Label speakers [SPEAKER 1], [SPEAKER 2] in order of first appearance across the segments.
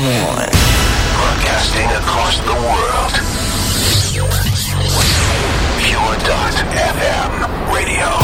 [SPEAKER 1] On.
[SPEAKER 2] Broadcasting across the world. Pure.fm radio.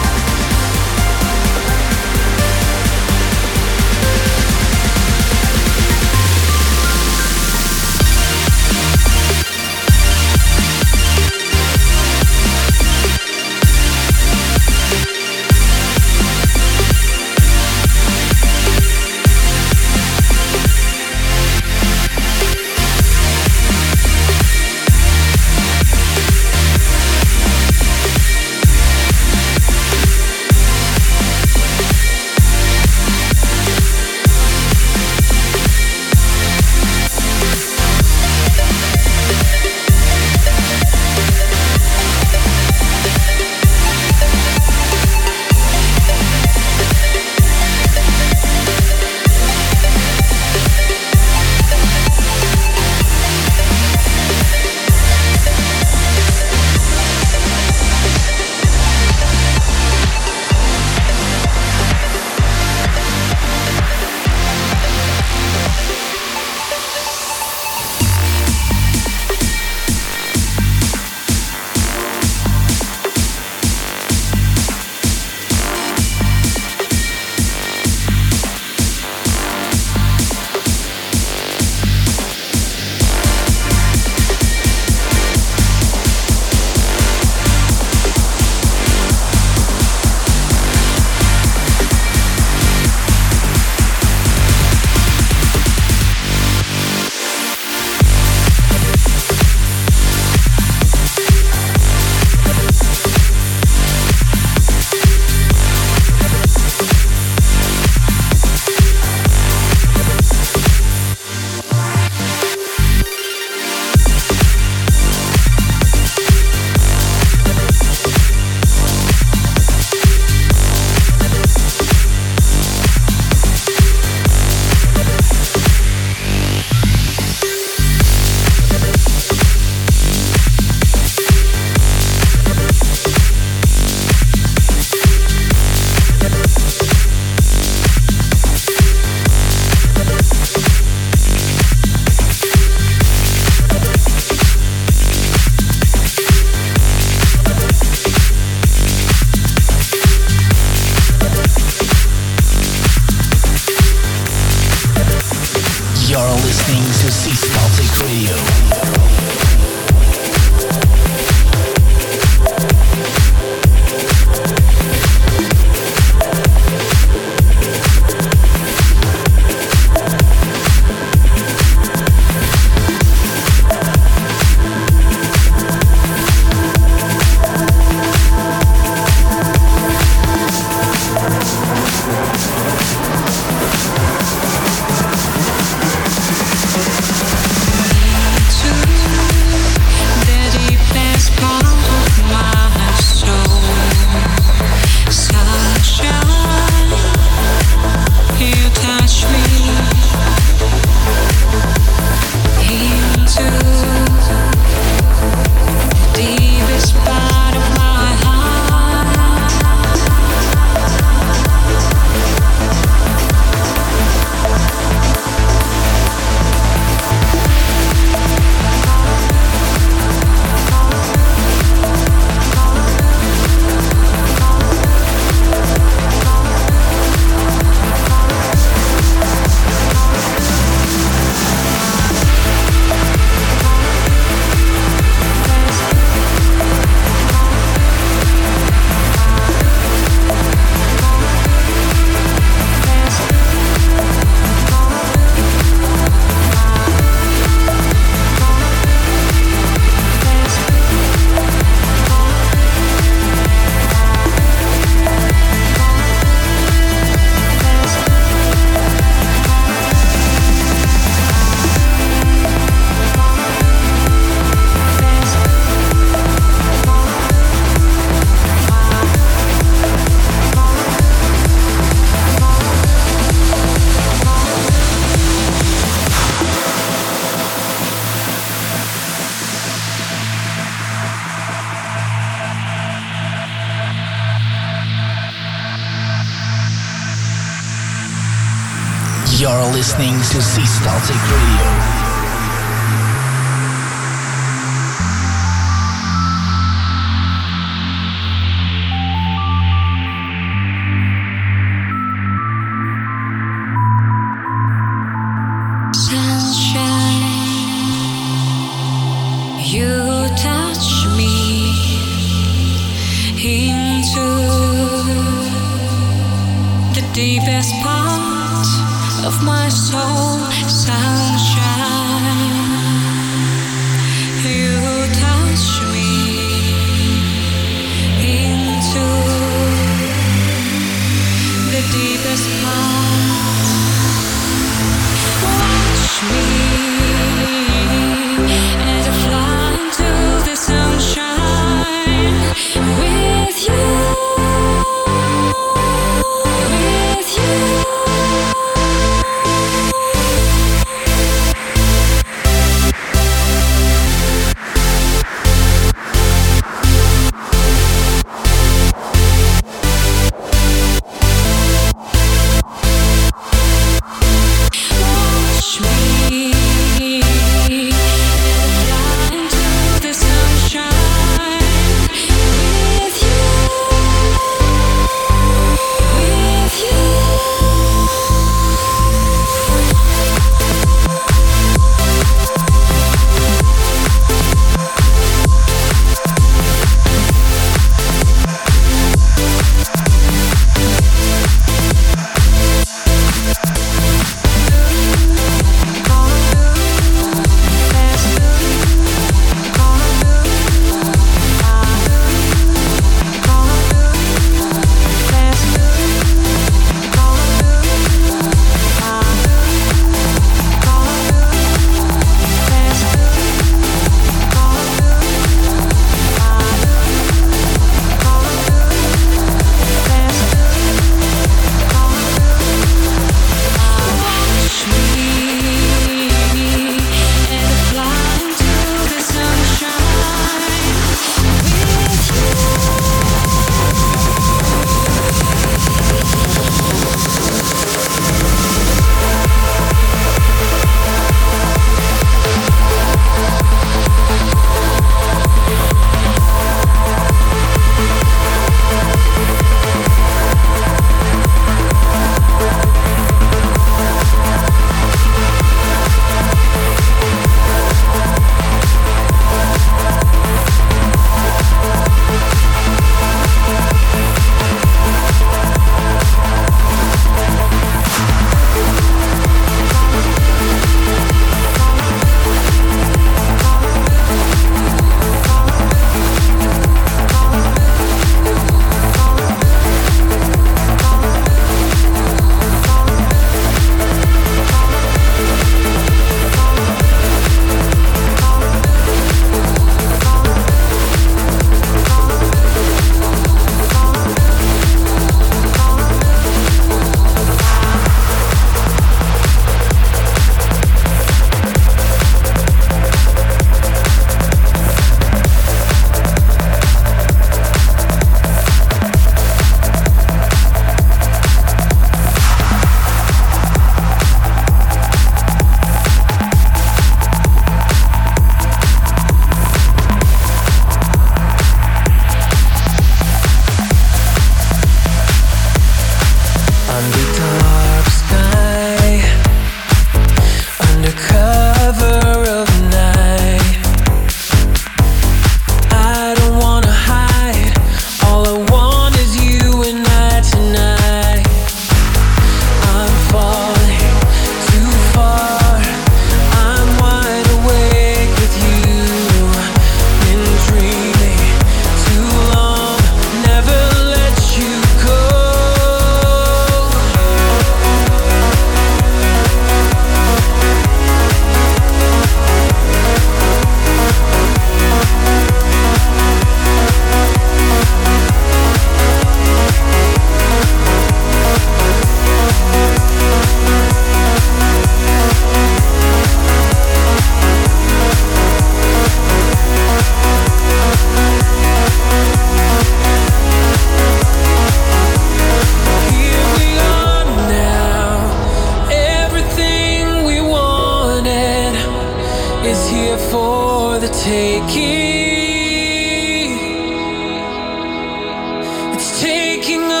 [SPEAKER 3] waking up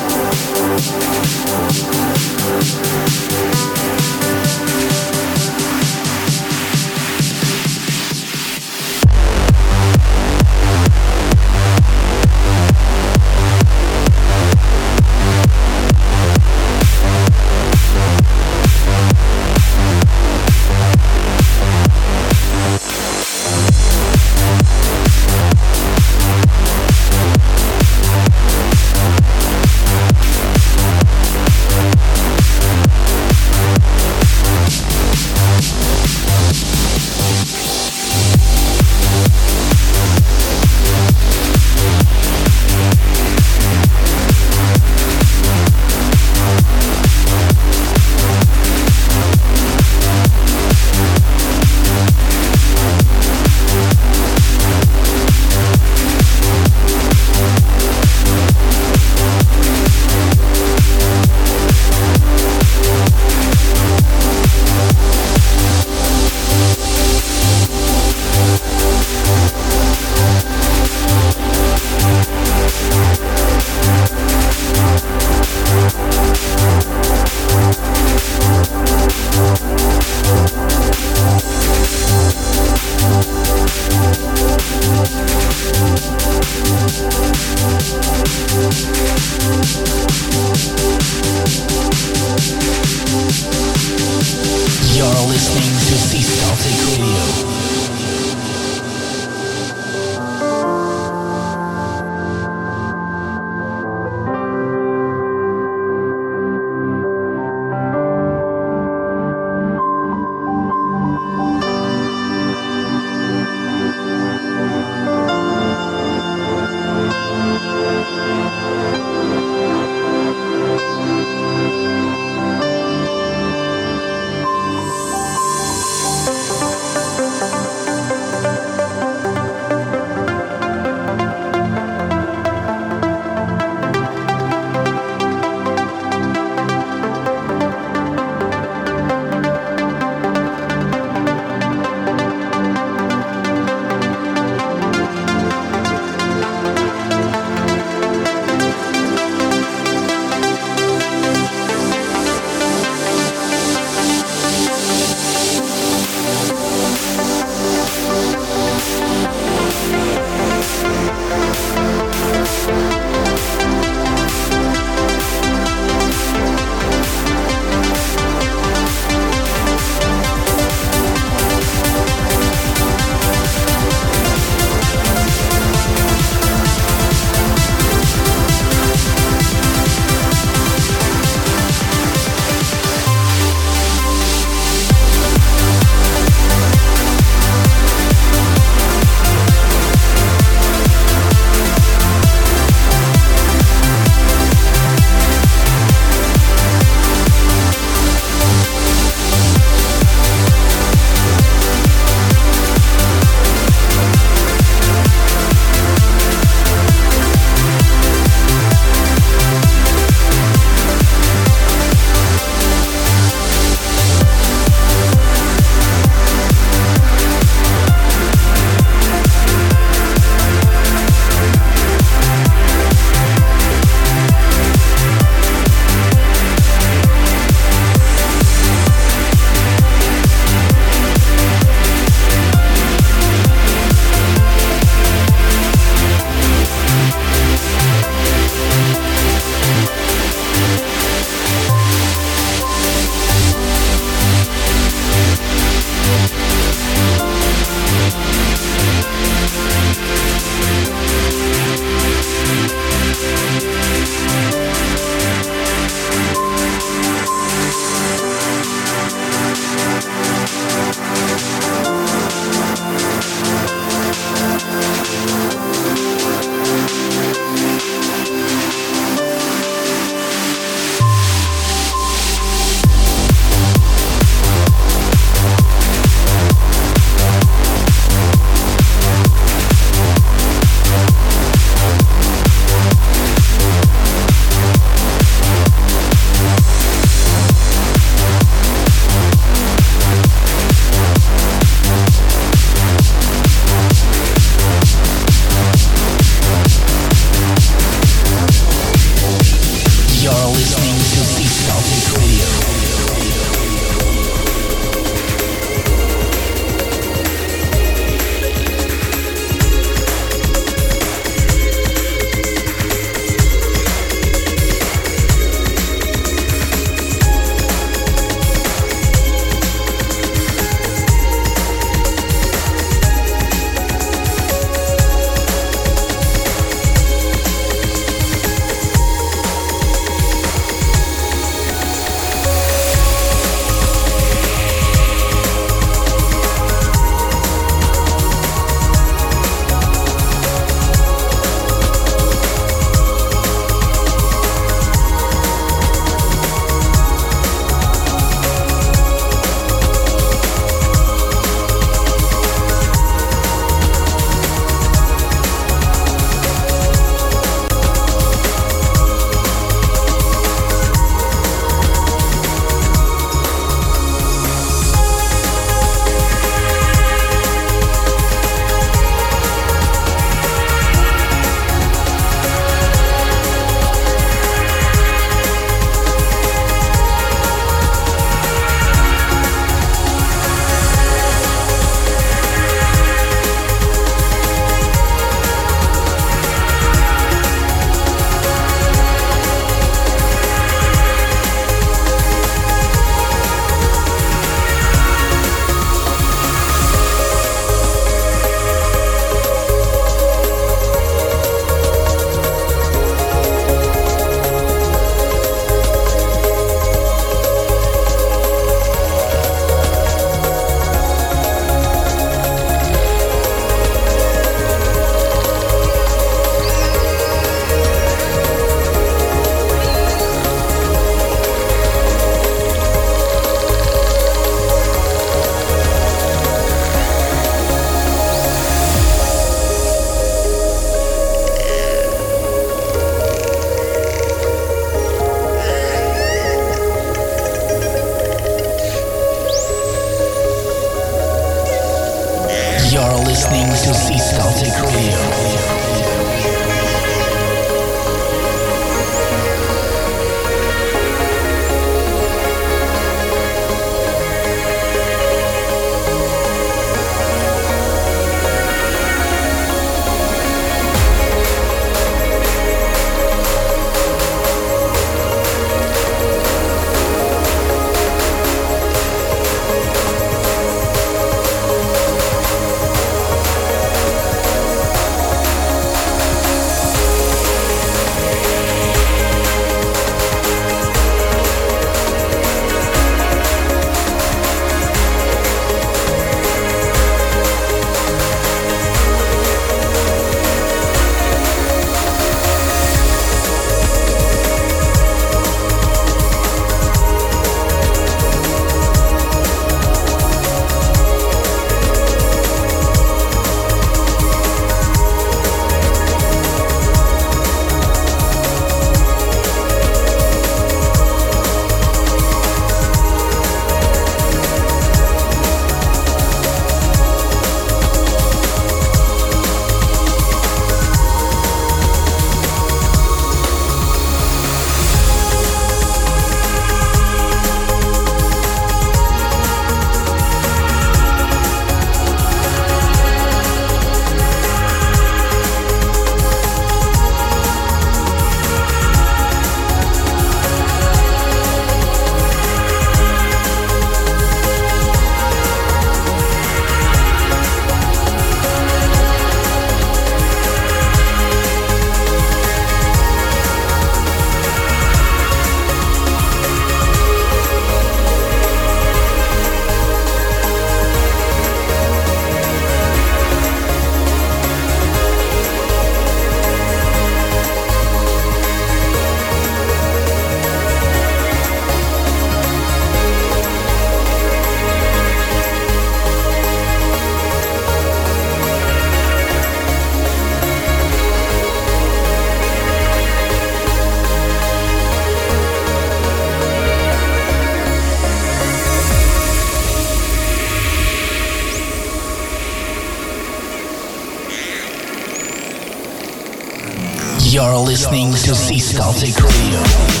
[SPEAKER 4] listening to Seastaltic Radio.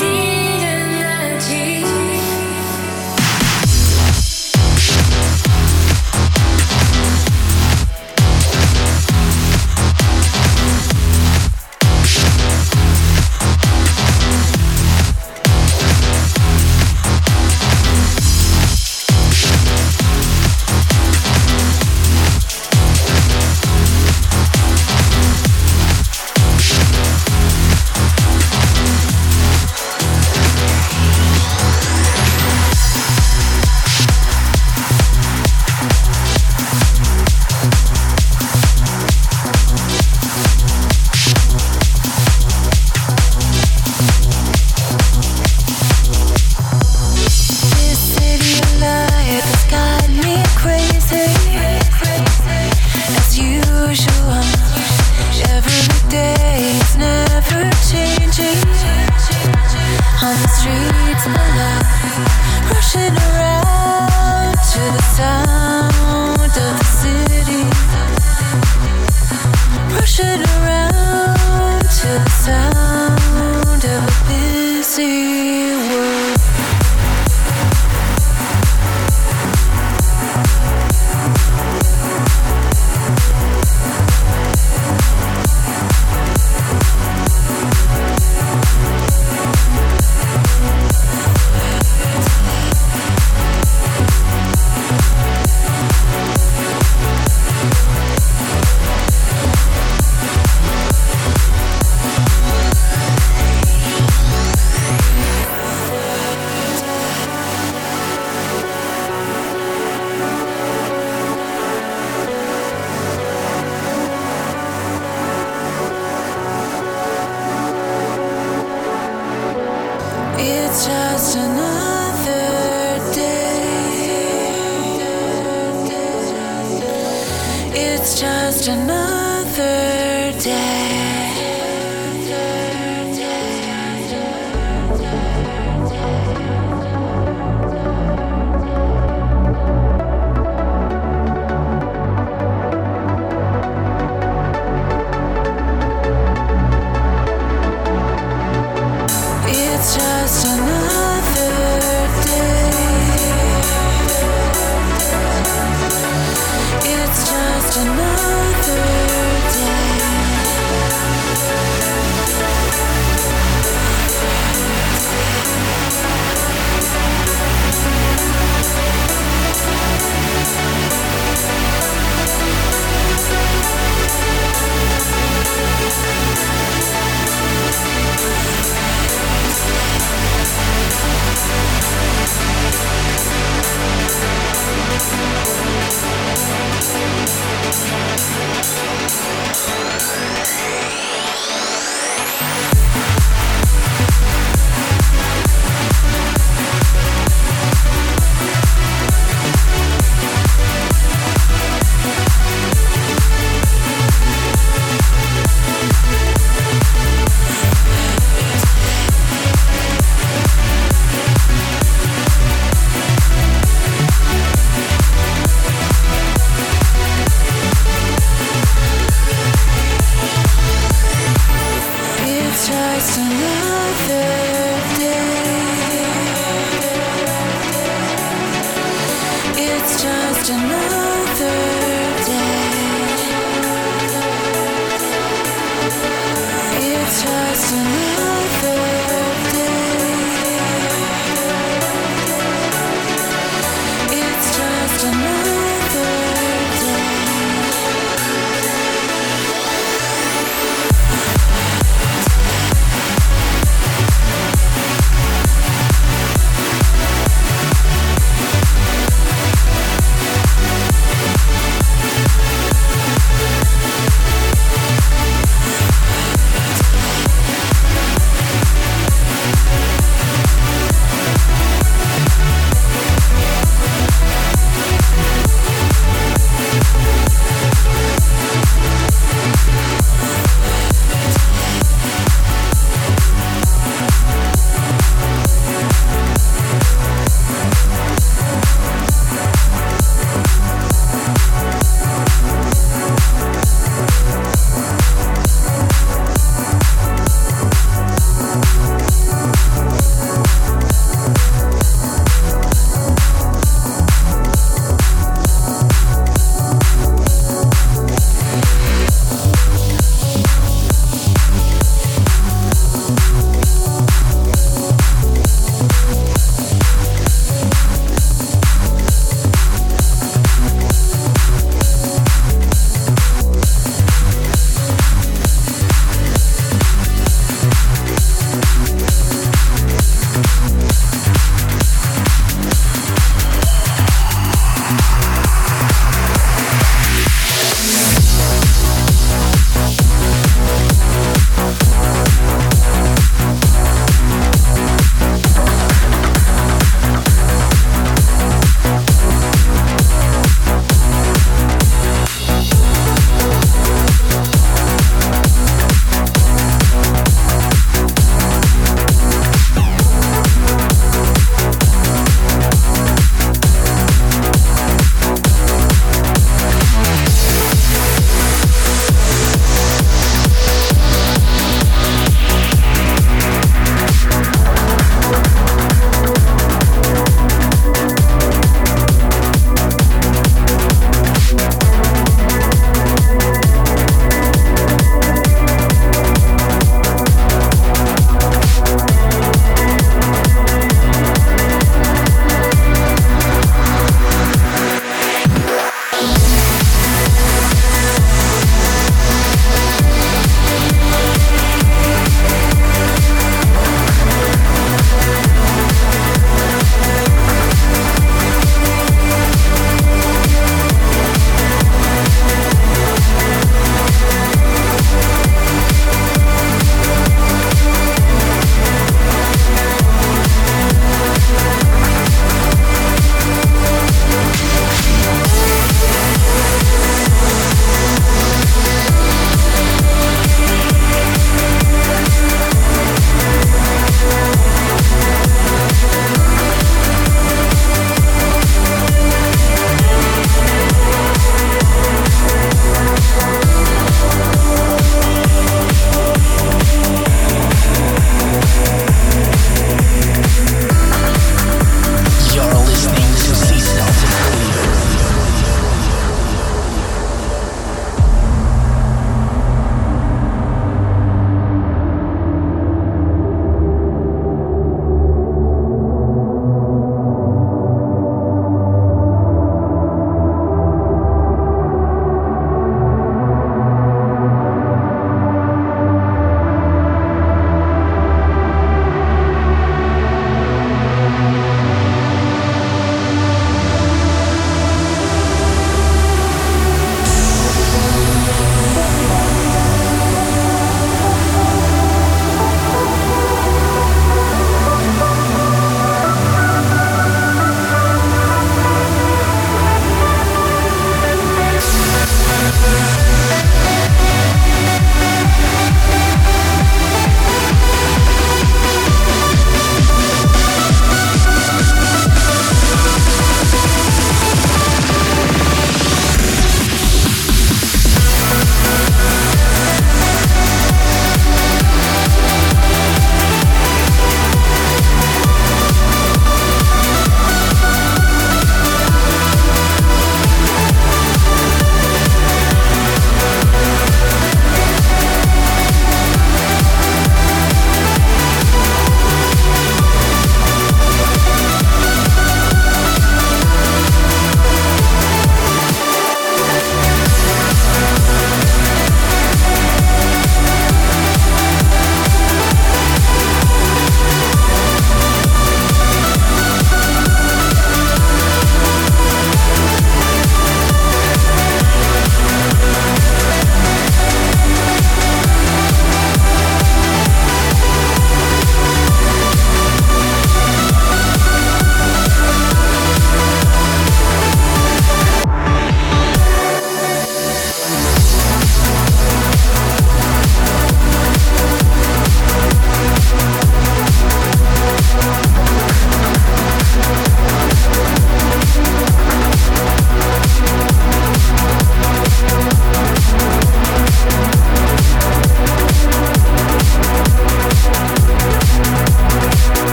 [SPEAKER 2] me.